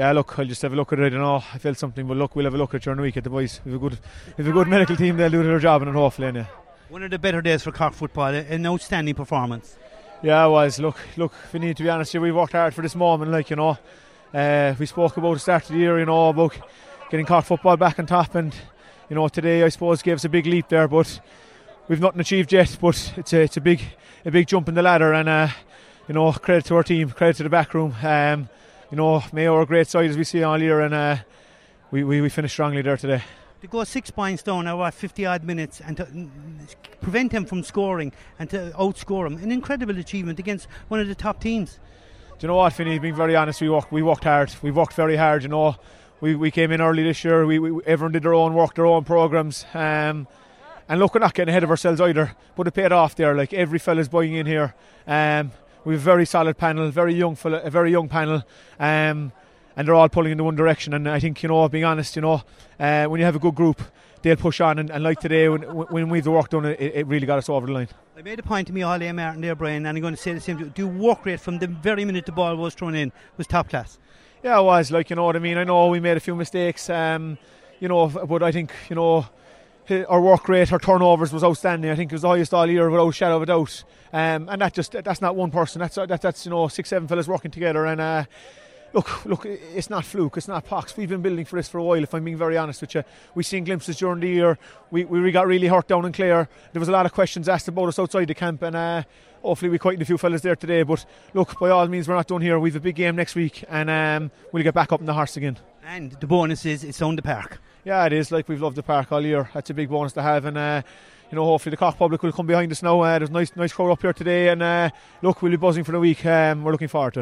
Yeah, look, I'll just have a look at it. I don't know, I felt something, but look, we'll have a look at it during the week at the boys. We've a good, we've a good medical team. They'll do their job, and hopefully, yeah. One of the better days for Cork football. An outstanding performance. Yeah, it was. Look, look. If we need to be honest, here, we worked hard for this moment. Like you know, uh, we spoke about the start of the year. You know about getting Cork football back on top, and you know today I suppose gave us a big leap there, but we've nothing achieved yet. But it's a it's a big a big jump in the ladder, and uh, you know credit to our team, credit to the back room. Um, you know, Mayo are a great side as we see all year, and uh, we, we we finished strongly there today. To go six points down what 50 odd minutes and to prevent him from scoring and to outscore him. An incredible achievement against one of the top teams. Do you know what Finny being very honest we worked we worked hard. We worked very hard you know. We, we came in early this year. We, we everyone did their own work their own programs. Um, and look we're not getting ahead of ourselves either but it paid off there. Like every fella's buying in here. Um, we have a very solid panel very young fella, a very young panel um, and they're all pulling in the one direction. And I think, you know, being honest, you know, uh, when you have a good group, they'll push on. And, and like today, when, when we've the work done, it, it, really got us over the line. I made a point to me, Ollie and Martin there, Brian, and I'm going to say the same. Do work rate from the very minute the ball was thrown in was top class. Yeah, it was. Like, you know what I mean? I know we made a few mistakes, um, you know, but I think, you know, our work rate, our turnovers was outstanding. I think it was the highest all year without a shadow of a doubt. Um, and that just that's not one person. That's that, that's you know six seven fellas working together and. Uh, look, look, it's not fluke, it's not pox. We've been building for this for a while, if I'm being very honest with you. We've seen glimpses during the year. We, we got really hurt down in Clare. There was a lot of questions asked about us outside the camp, and uh, hopefully we quietened a few fellas there today. But look, by all means, we're not done here. We've a big game next week, and um, we'll get back up in the horse again. And the bonus is it's on the park. Yeah, it is. Like we've loved the park all year. That's a big bonus to have, and. Uh, you know, hopefully the Cork public will come behind us now. Uh, there's a nice, nice crowd up here today, and uh, look, we'll be buzzing for the week. Um, we're looking forward to it.